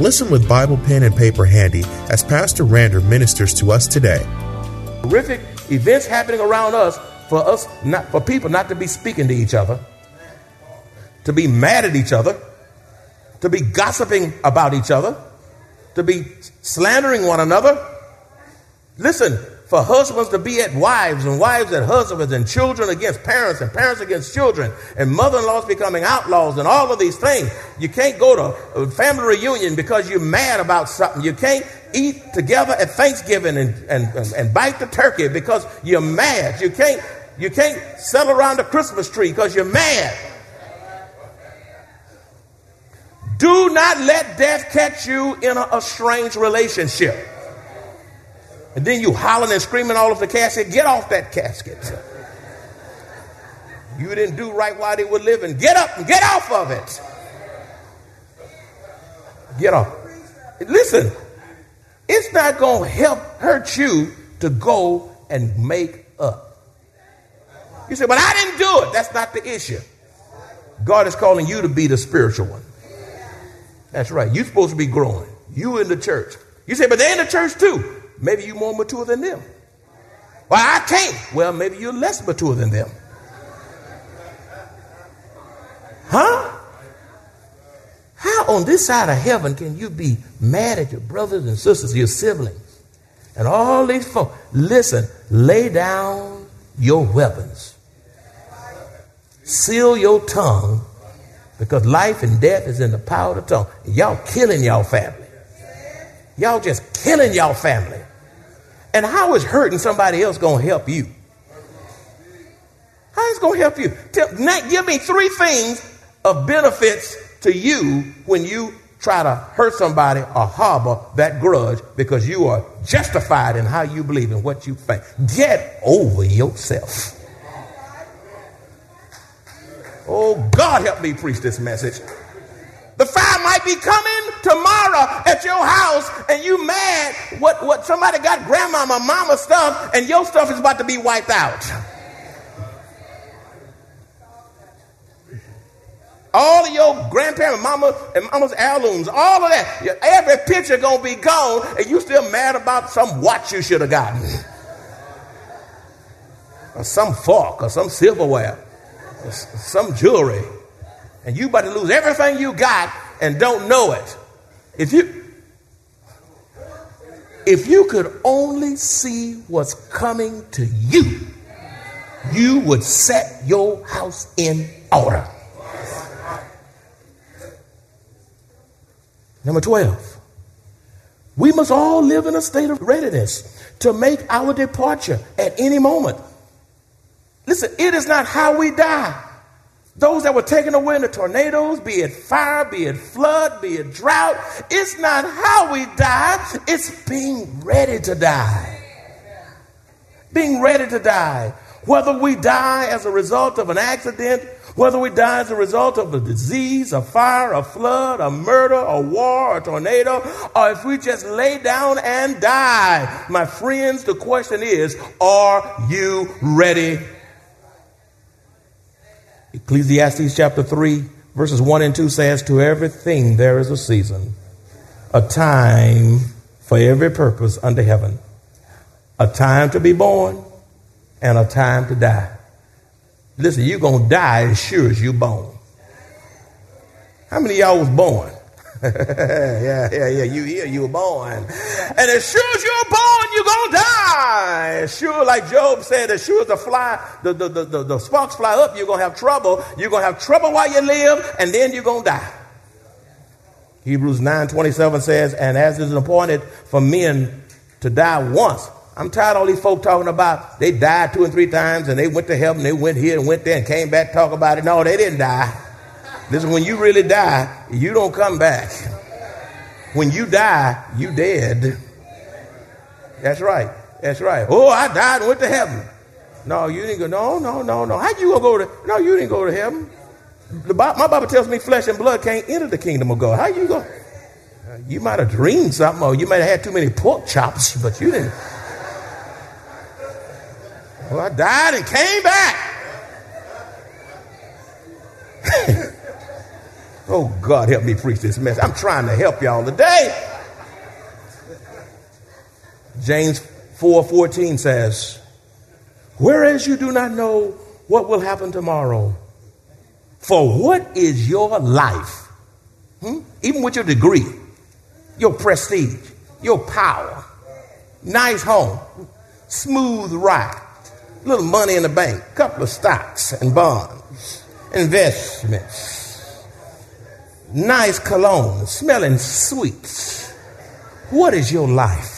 Listen with Bible pen and paper handy as Pastor Rander ministers to us today. Horrific events happening around us for us not for people not to be speaking to each other, to be mad at each other, to be gossiping about each other, to be slandering one another. Listen, for husbands to be at wives and wives at husbands and children against parents and parents against children and mother-in-laws becoming outlaws and all of these things. You can't go to a family reunion because you're mad about something. You can't eat together at Thanksgiving and, and, and, and bite the turkey because you're mad. You can't, you can't settle around the Christmas tree because you're mad. Do not let death catch you in a, a strange relationship. And then you hollering and screaming all over the casket. Get off that casket. You didn't do right while they were living. Get up and get off of it. Get off. Listen, it's not going to help hurt you to go and make up. You say, but I didn't do it. That's not the issue. God is calling you to be the spiritual one. That's right. You're supposed to be growing. You in the church. You say, but they're in the church too. Maybe you're more mature than them. Well, I can't. Well, maybe you're less mature than them. Huh? How on this side of heaven can you be mad at your brothers and sisters, your siblings, and all these folks? Listen, lay down your weapons. Seal your tongue because life and death is in the power of the tongue. Y'all killing y'all family. Y'all just killing y'all family. And how is hurting somebody else going to help you? How is going to help you? Tell, give me three things of benefits to you when you try to hurt somebody or harbor that grudge because you are justified in how you believe in what you think. Get over yourself. Oh, God, help me preach this message. The fire might be coming tomorrow at your house and you mad. What, what somebody got grandmama, mama stuff and your stuff is about to be wiped out. All of your grandparents, mama, and mama's heirlooms, all of that, every picture gonna be gone, and you still mad about some watch you should have gotten, or some fork, or some silverware, or some jewelry and you about to lose everything you got and don't know it. If you if you could only see what's coming to you, you would set your house in order. Number 12. We must all live in a state of readiness to make our departure at any moment. Listen, it is not how we die those that were taken away in the tornadoes, be it fire, be it flood, be it drought, it's not how we die, it's being ready to die. Being ready to die. Whether we die as a result of an accident, whether we die as a result of a disease, a fire, a flood, a murder, a war, a tornado, or if we just lay down and die. My friends, the question is, are you ready Ecclesiastes chapter 3, verses 1 and 2 says, To everything there is a season, a time for every purpose under heaven, a time to be born and a time to die. Listen, you're going to die as sure as you're born. How many y'all was born? yeah, yeah, yeah. You here, you were born. And as sure as you're born, you're going to die. As sure, like Job said, as sure as the fly, the, the, the, the, the sparks fly up, you're going to have trouble. You're going to have trouble while you live, and then you're going to die. Hebrews 9 27 says, And as is appointed for men to die once. I'm tired of all these folk talking about they died two and three times and they went to heaven, they went here and went there and came back talk about it. No, they didn't die. Listen, when you really die, you don't come back. When you die, you dead. That's right. That's right. Oh, I died and went to heaven. No, you didn't go. No, no, no, no. How you gonna go to? No, you didn't go to heaven. The, my Bible tells me flesh and blood can't enter the kingdom of God. How you go? You might have dreamed something, or you might have had too many pork chops, but you didn't. Well, I died and came back. oh, God, help me preach this message. I'm trying to help y'all today. James 4:14 says, "Whereas you do not know what will happen tomorrow, for what is your life? Hmm? Even with your degree, your prestige, your power, nice home, smooth ride, little money in the bank, couple of stocks and bonds, investments, nice cologne, smelling sweets. What is your life?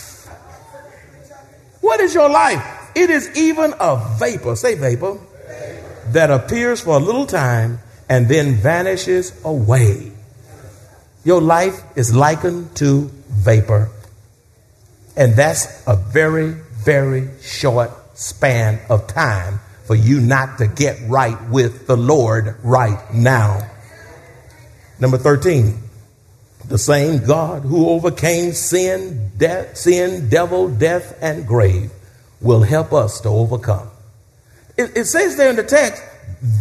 What is your life? It is even a vapor, say vapor, that appears for a little time and then vanishes away. Your life is likened to vapor. And that's a very, very short span of time for you not to get right with the Lord right now. Number 13, the same God who overcame sin, death, sin, devil, death, and grave will help us to overcome. It, it says there in the text,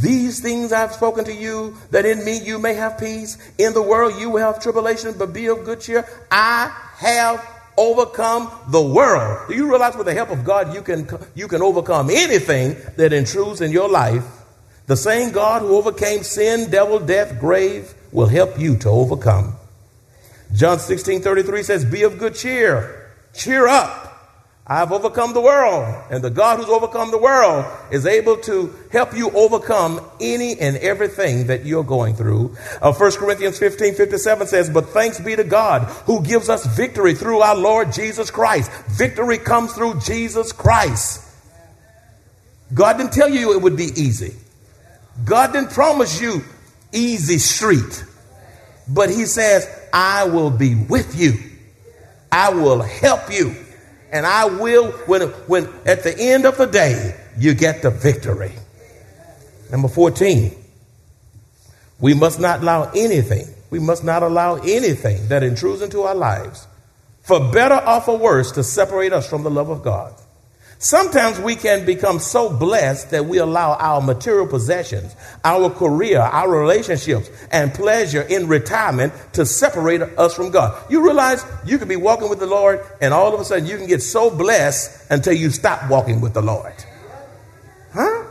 these things I've spoken to you, that in me you may have peace. In the world you will have tribulation, but be of good cheer. I have overcome the world. Do you realize with the help of God you can, you can overcome anything that intrudes in your life? The same God who overcame sin, devil, death, grave will help you to overcome. John 16 33 says, Be of good cheer. Cheer up. I've overcome the world, and the God who's overcome the world is able to help you overcome any and everything that you're going through. Uh, 1 Corinthians 15 57 says, But thanks be to God who gives us victory through our Lord Jesus Christ. Victory comes through Jesus Christ. God didn't tell you it would be easy, God didn't promise you easy street, but He says, I will be with you, I will help you and I will, when, when at the end of the day, you get the victory. Number 14, we must not allow anything, we must not allow anything that intrudes into our lives, for better or for worse, to separate us from the love of God. Sometimes we can become so blessed that we allow our material possessions, our career, our relationships, and pleasure in retirement to separate us from God. You realize you can be walking with the Lord, and all of a sudden you can get so blessed until you stop walking with the Lord. Huh?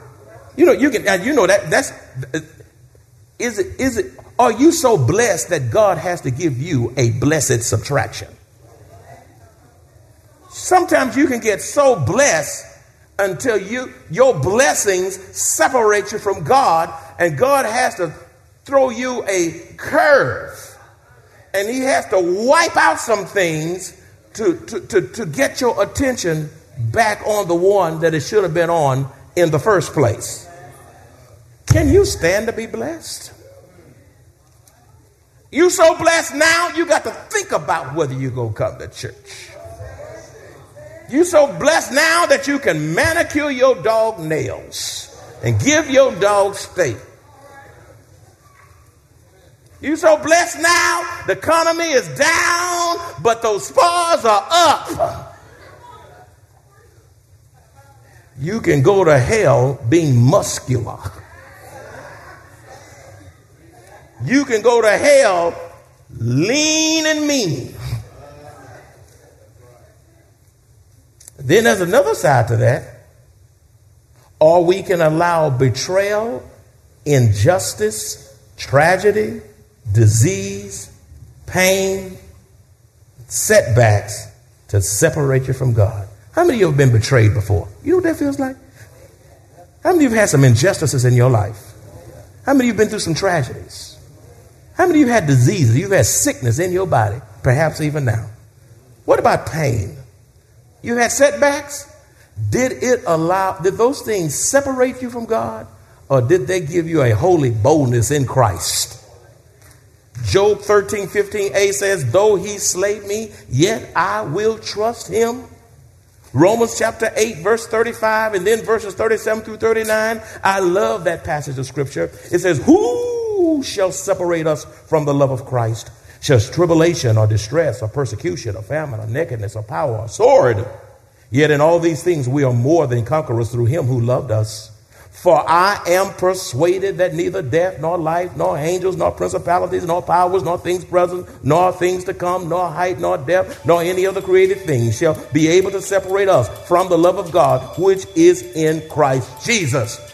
You know, you can, you know that that's, is it, is it, are you so blessed that God has to give you a blessed subtraction? Sometimes you can get so blessed until you your blessings separate you from God and God has to throw you a curve and he has to wipe out some things to, to, to, to get your attention back on the one that it should have been on in the first place. Can you stand to be blessed? You so blessed now, you got to think about whether you go come to church. You so blessed now that you can manicure your dog nails and give your dog steak. You so blessed now, the economy is down, but those spars are up. You can go to hell being muscular. You can go to hell lean and mean. Then there's another side to that. or we can allow betrayal, injustice, tragedy, disease, pain, setbacks to separate you from God. How many of you have been betrayed before? You know what that feels like? How many of you have had some injustices in your life? How many of you have been through some tragedies? How many of you have had diseases? You've had sickness in your body, perhaps even now. What about pain? You had setbacks? Did it allow, did those things separate you from God? Or did they give you a holy boldness in Christ? Job 13, 15a says, Though he slay me, yet I will trust him. Romans chapter 8, verse 35, and then verses 37 through 39. I love that passage of scripture. It says, Who shall separate us from the love of Christ? Shall tribulation or distress or persecution or famine or nakedness or power or sword? Yet in all these things we are more than conquerors through him who loved us. For I am persuaded that neither death, nor life, nor angels, nor principalities, nor powers, nor things present, nor things to come, nor height, nor depth, nor any other created thing shall be able to separate us from the love of God which is in Christ Jesus.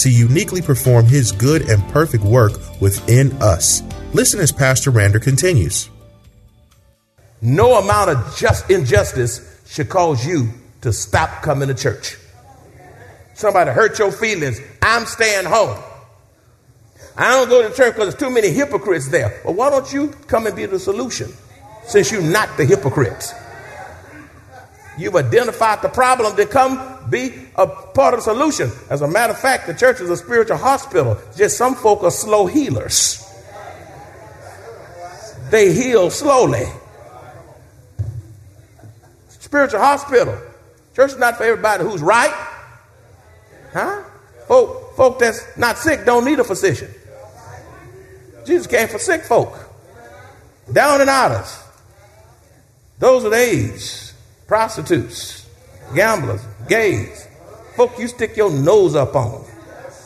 to uniquely perform His good and perfect work within us. Listen as Pastor Rander continues. No amount of just injustice should cause you to stop coming to church. Somebody hurt your feelings. I'm staying home. I don't go to church because there's too many hypocrites there. Well, why don't you come and be the solution since you're not the hypocrites? You've identified the problem to come be a part of the solution. As a matter of fact, the church is a spiritual hospital. Just some folk are slow healers. They heal slowly. Spiritual hospital. Church is not for everybody who's right. Huh? Folk, folk that's not sick don't need a physician. Jesus came for sick folk, down and outers, those with AIDS, prostitutes, gamblers, gays, folk you stick your nose up on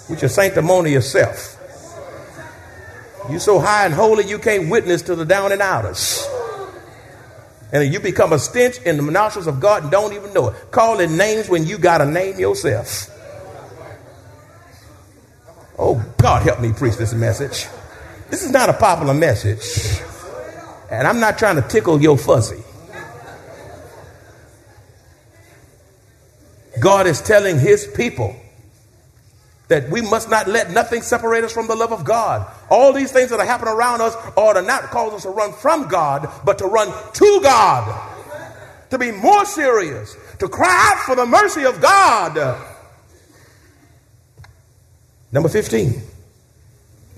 with your sanctimonious self. You so high and holy you can't witness to the down and outers. And you become a stench in the nostrils of God and don't even know it. Calling names when you got to name yourself. Oh, God, help me preach this message. This is not a popular message. And I'm not trying to tickle your fuzzy. God is telling his people that we must not let nothing separate us from the love of God. All these things that are happening around us are to not cause us to run from God, but to run to God. To be more serious, to cry out for the mercy of God Number 15,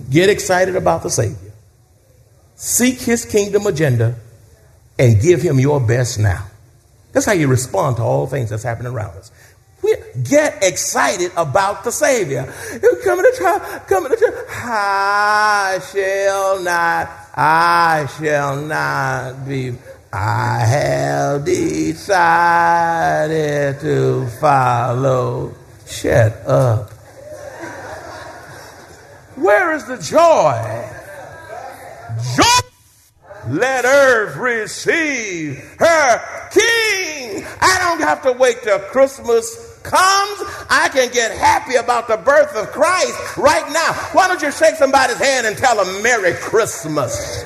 get excited about the Savior. Seek his kingdom agenda and give him your best now. That's how you respond to all things that's happening around us. We get excited about the Savior. Coming to try, coming to try. I shall not, I shall not be. I have decided to follow. Shut up. Where is the joy? Joy! Let earth receive her king. I don't have to wait till Christmas comes. I can get happy about the birth of Christ right now. Why don't you shake somebody's hand and tell them Merry Christmas?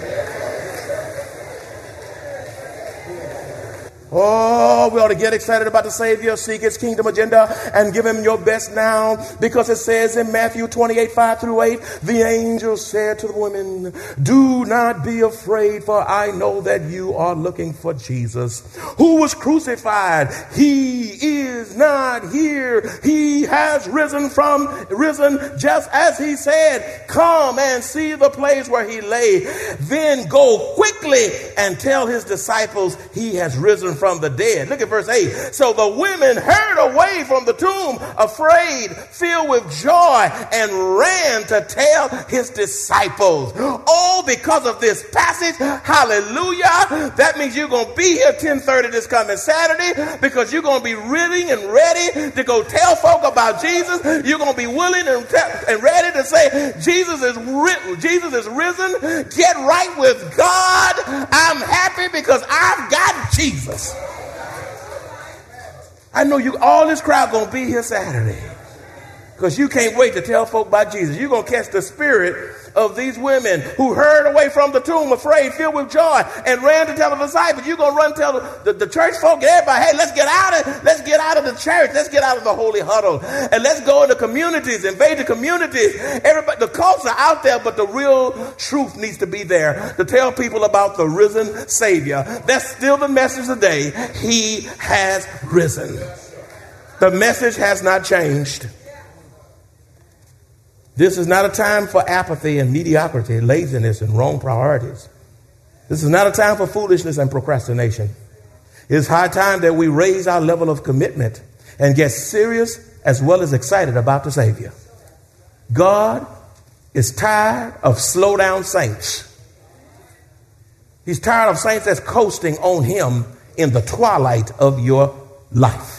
Oh, we ought to get excited about the Savior, seek his kingdom agenda, and give him your best now. Because it says in Matthew 28, 5 through 8, the angel said to the women, Do not be afraid, for I know that you are looking for Jesus, who was crucified. He is not here. He has risen from, risen just as he said. Come and see the place where he lay. Then go quickly and tell his disciples he has risen from the dead. Look at verse 8. So the women hurried away from the tomb, afraid, filled with joy, and ran to tell his disciples. All because of this passage. Hallelujah. That means you're going to be here 1030 this coming Saturday because you're going to be willing and ready to go tell folk about Jesus. You're going to be willing and, and ready to say, Jesus is, ri- Jesus is risen. Get right with God. I'm happy because I've got Jesus. I know you all this crowd gonna be here Saturday. Because you can't wait to tell folk about Jesus. You're going to catch the spirit of these women who hurried away from the tomb, afraid, filled with joy, and ran to tell the disciples. You're going to run tell the, the, the, church folk, everybody, hey, let's get out of let's get out of the church. Let's get out of the holy huddle. And let's go into communities, invade the communities. Everybody, the cults are out there, but the real truth needs to be there to tell people about the risen Savior. That's still the message today. He has risen. The message has not changed. This is not a time for apathy and mediocrity, laziness and wrong priorities. This is not a time for foolishness and procrastination. It's high time that we raise our level of commitment and get serious as well as excited about the Savior. God is tired of slow down saints. He's tired of saints that's coasting on Him in the twilight of your life.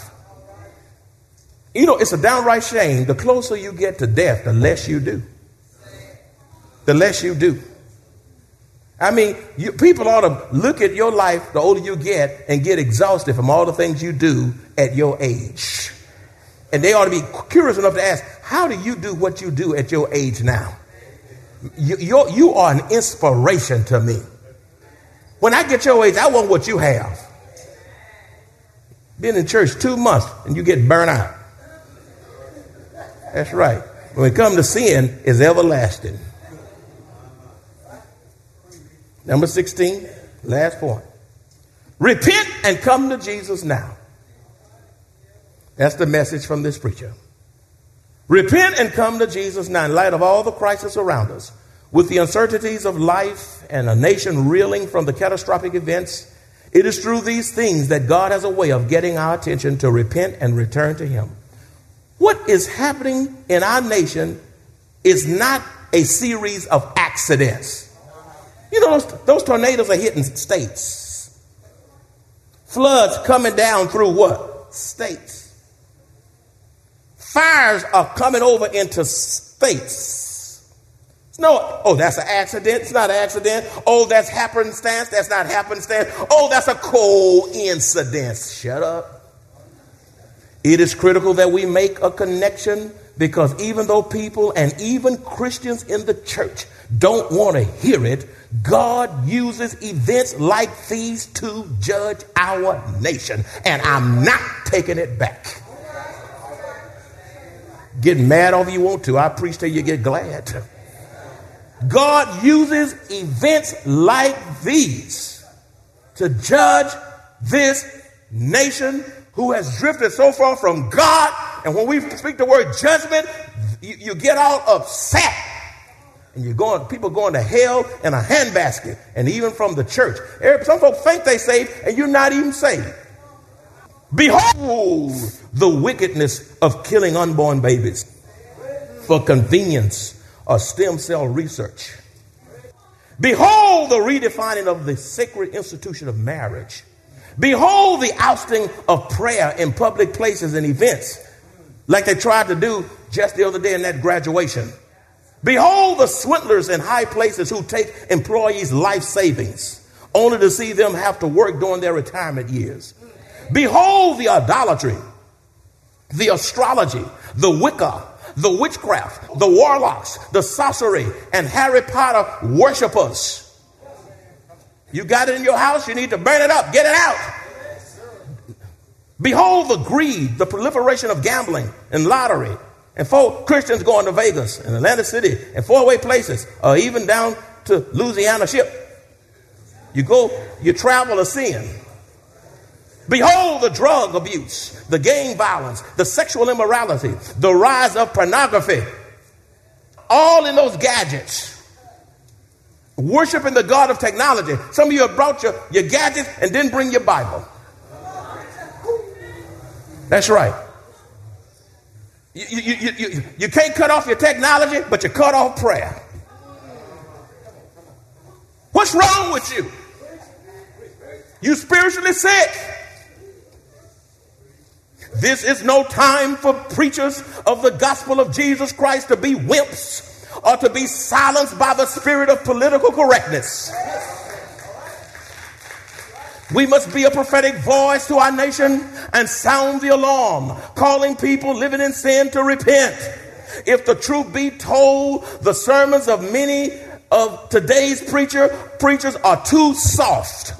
You know, it's a downright shame. The closer you get to death, the less you do. The less you do. I mean, you, people ought to look at your life the older you get and get exhausted from all the things you do at your age. And they ought to be curious enough to ask, how do you do what you do at your age now? You, you are an inspiration to me. When I get your age, I want what you have. Been in church two months and you get burnt out. That's right. When it comes to sin, is everlasting. Number 16, last point. Repent and come to Jesus now. That's the message from this preacher. Repent and come to Jesus now in light of all the crisis around us. With the uncertainties of life and a nation reeling from the catastrophic events, it is through these things that God has a way of getting our attention to repent and return to Him. What is happening in our nation is not a series of accidents. You know, those, those tornadoes are hitting states. Floods coming down through what? States. Fires are coming over into states. No, oh, that's an accident. It's not an accident. Oh, that's happenstance. That's not happenstance. Oh, that's a coincidence. Shut up. It is critical that we make a connection because even though people and even Christians in the church don't want to hear it, God uses events like these to judge our nation. And I'm not taking it back. Get mad all you want to. I preach till you get glad. God uses events like these to judge this nation who has drifted so far from God. And when we speak the word judgment, you, you get all upset. And you're going, people going to hell in a handbasket, and even from the church. Some folks think they're saved, and you're not even saved. Behold the wickedness of killing unborn babies for convenience or stem cell research. Behold the redefining of the sacred institution of marriage Behold the ousting of prayer in public places and events, like they tried to do just the other day in that graduation. Behold the swindlers in high places who take employees' life savings, only to see them have to work during their retirement years. Behold the idolatry, the astrology, the Wicca, the witchcraft, the warlocks, the sorcery, and Harry Potter worshippers you got it in your house, you need to burn it up, get it out. Behold the greed, the proliferation of gambling and lottery. And for Christians going to Vegas and Atlantic City and faraway places, or even down to Louisiana ship. You go, you travel a sin. Behold the drug abuse, the gang violence, the sexual immorality, the rise of pornography, all in those gadgets worshiping the God of technology. Some of you have brought your, your gadgets and didn't bring your Bible. That's right. You, you, you, you, you can't cut off your technology, but you cut off prayer. What's wrong with you? You spiritually sick. This is no time for preachers of the gospel of Jesus Christ to be wimps or to be silenced by the spirit of political correctness. We must be a prophetic voice to our nation and sound the alarm, calling people living in sin to repent. If the truth be told, the sermons of many of today's preacher preachers are too soft.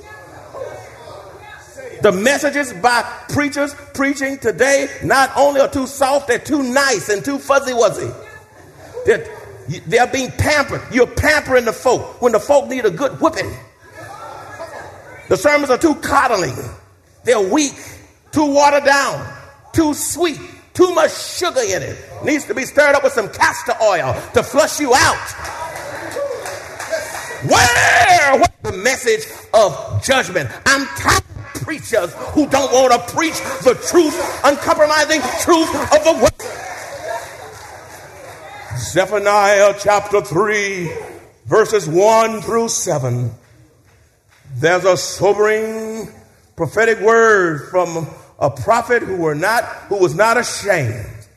The messages by preachers preaching today not only are too soft, they're too nice and too fuzzy wuzzy. They're, they're being pampered. You're pampering the folk when the folk need a good whipping. The sermons are too coddling. They're weak, too watered down, too sweet, too much sugar in it. Needs to be stirred up with some castor oil to flush you out. Where? What's the message of judgment? I'm tired of preachers who don't want to preach the truth, uncompromising truth of the word. Zephaniah chapter 3, verses 1 through 7. There's a sobering prophetic word from a prophet who were not who was not ashamed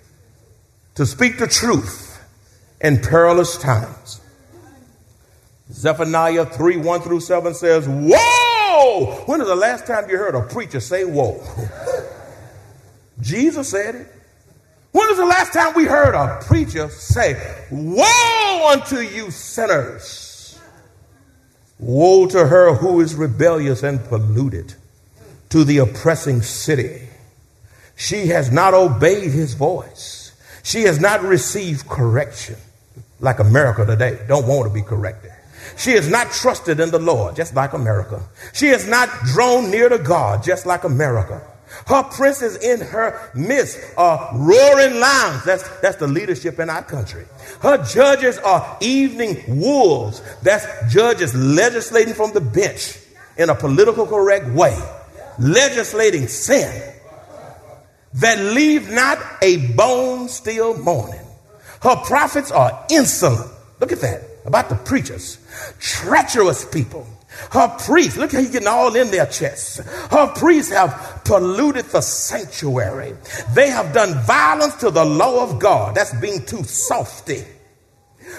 to speak the truth in perilous times. Zephaniah 3 1 through 7 says, Whoa! When is the last time you heard a preacher say, Whoa? Jesus said it. When was the last time we heard a preacher say, Woe unto you sinners! Woe to her who is rebellious and polluted, to the oppressing city. She has not obeyed his voice. She has not received correction like America today. Don't want to be corrected. She has not trusted in the Lord, just like America. She has not drawn near to God, just like America. Her princes in her midst are roaring lions. That's, that's the leadership in our country. Her judges are evening wolves. That's judges legislating from the bench in a political correct way, legislating sin that leave not a bone still mourning. Her prophets are insolent. Look at that about the preachers, treacherous people her priests, look how he's getting all in their chests. Her priests have polluted the sanctuary. They have done violence to the law of God. That's being too softy.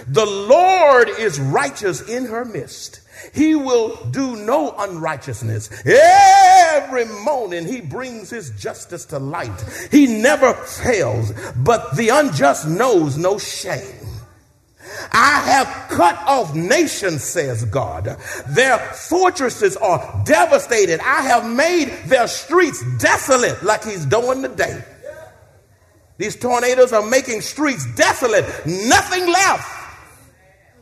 The Lord is righteous in her midst. He will do no unrighteousness. Every morning he brings his justice to light. He never fails, but the unjust knows no shame. I have cut off nations, says God. Their fortresses are devastated. I have made their streets desolate, like He's doing today. These tornadoes are making streets desolate, nothing left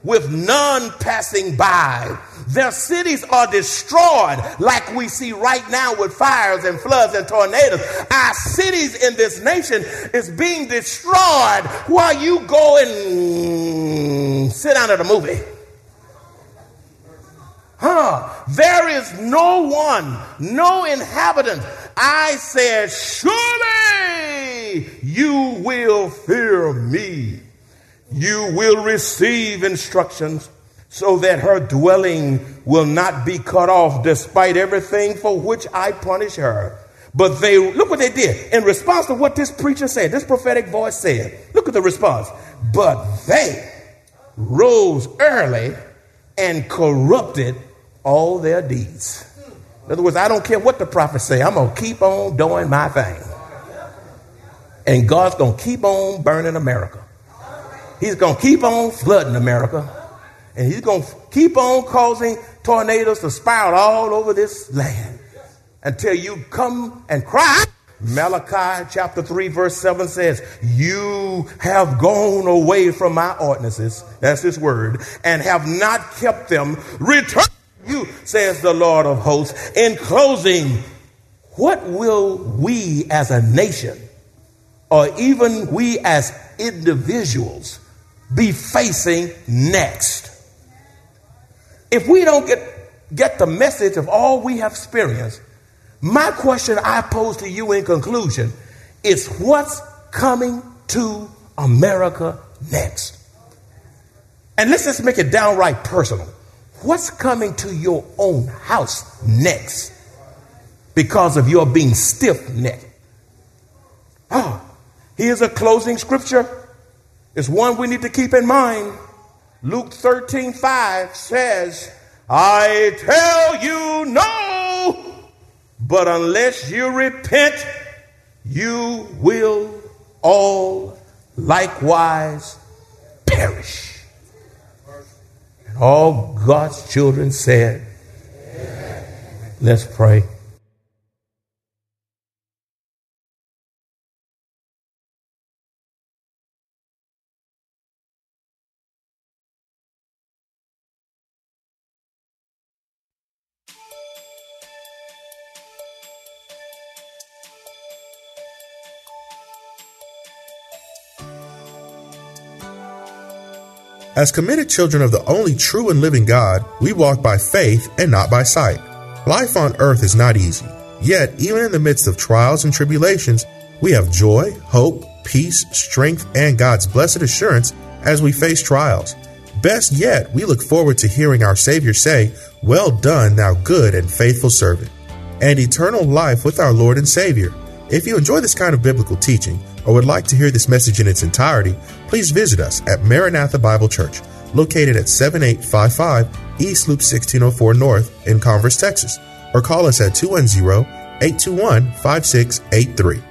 with none passing by. Their cities are destroyed, like we see right now with fires and floods and tornadoes. Our cities in this nation is being destroyed while you go and sit down at a movie. Huh? There is no one, no inhabitant. I said, surely you will fear me you will receive instructions so that her dwelling will not be cut off despite everything for which I punish her. But they, look what they did. In response to what this preacher said, this prophetic voice said, look at the response. But they rose early and corrupted all their deeds. In other words, I don't care what the prophets say, I'm going to keep on doing my thing. And God's going to keep on burning America. He's going to keep on flooding America. And he's going to keep on causing tornadoes to spiral all over this land until you come and cry. Malachi chapter 3, verse 7 says, You have gone away from my ordinances, that's his word, and have not kept them. Return you, says the Lord of hosts. In closing, what will we as a nation, or even we as individuals, be facing next. If we don't get, get the message of all we have experienced, my question I pose to you in conclusion is what's coming to America next. And let's just make it downright personal. What's coming to your own house next because of your being stiff necked? Oh, ah, here's a closing scripture. It's one we need to keep in mind. Luke 13 5 says, I tell you no, but unless you repent, you will all likewise perish. And all God's children said, Let's pray. As committed children of the only true and living God, we walk by faith and not by sight. Life on earth is not easy. Yet, even in the midst of trials and tribulations, we have joy, hope, peace, strength, and God's blessed assurance as we face trials. Best yet, we look forward to hearing our Savior say, Well done, thou good and faithful servant, and eternal life with our Lord and Savior. If you enjoy this kind of biblical teaching or would like to hear this message in its entirety, please visit us at Maranatha Bible Church, located at 7855 East Loop 1604 North in Converse, Texas, or call us at 210 821 5683.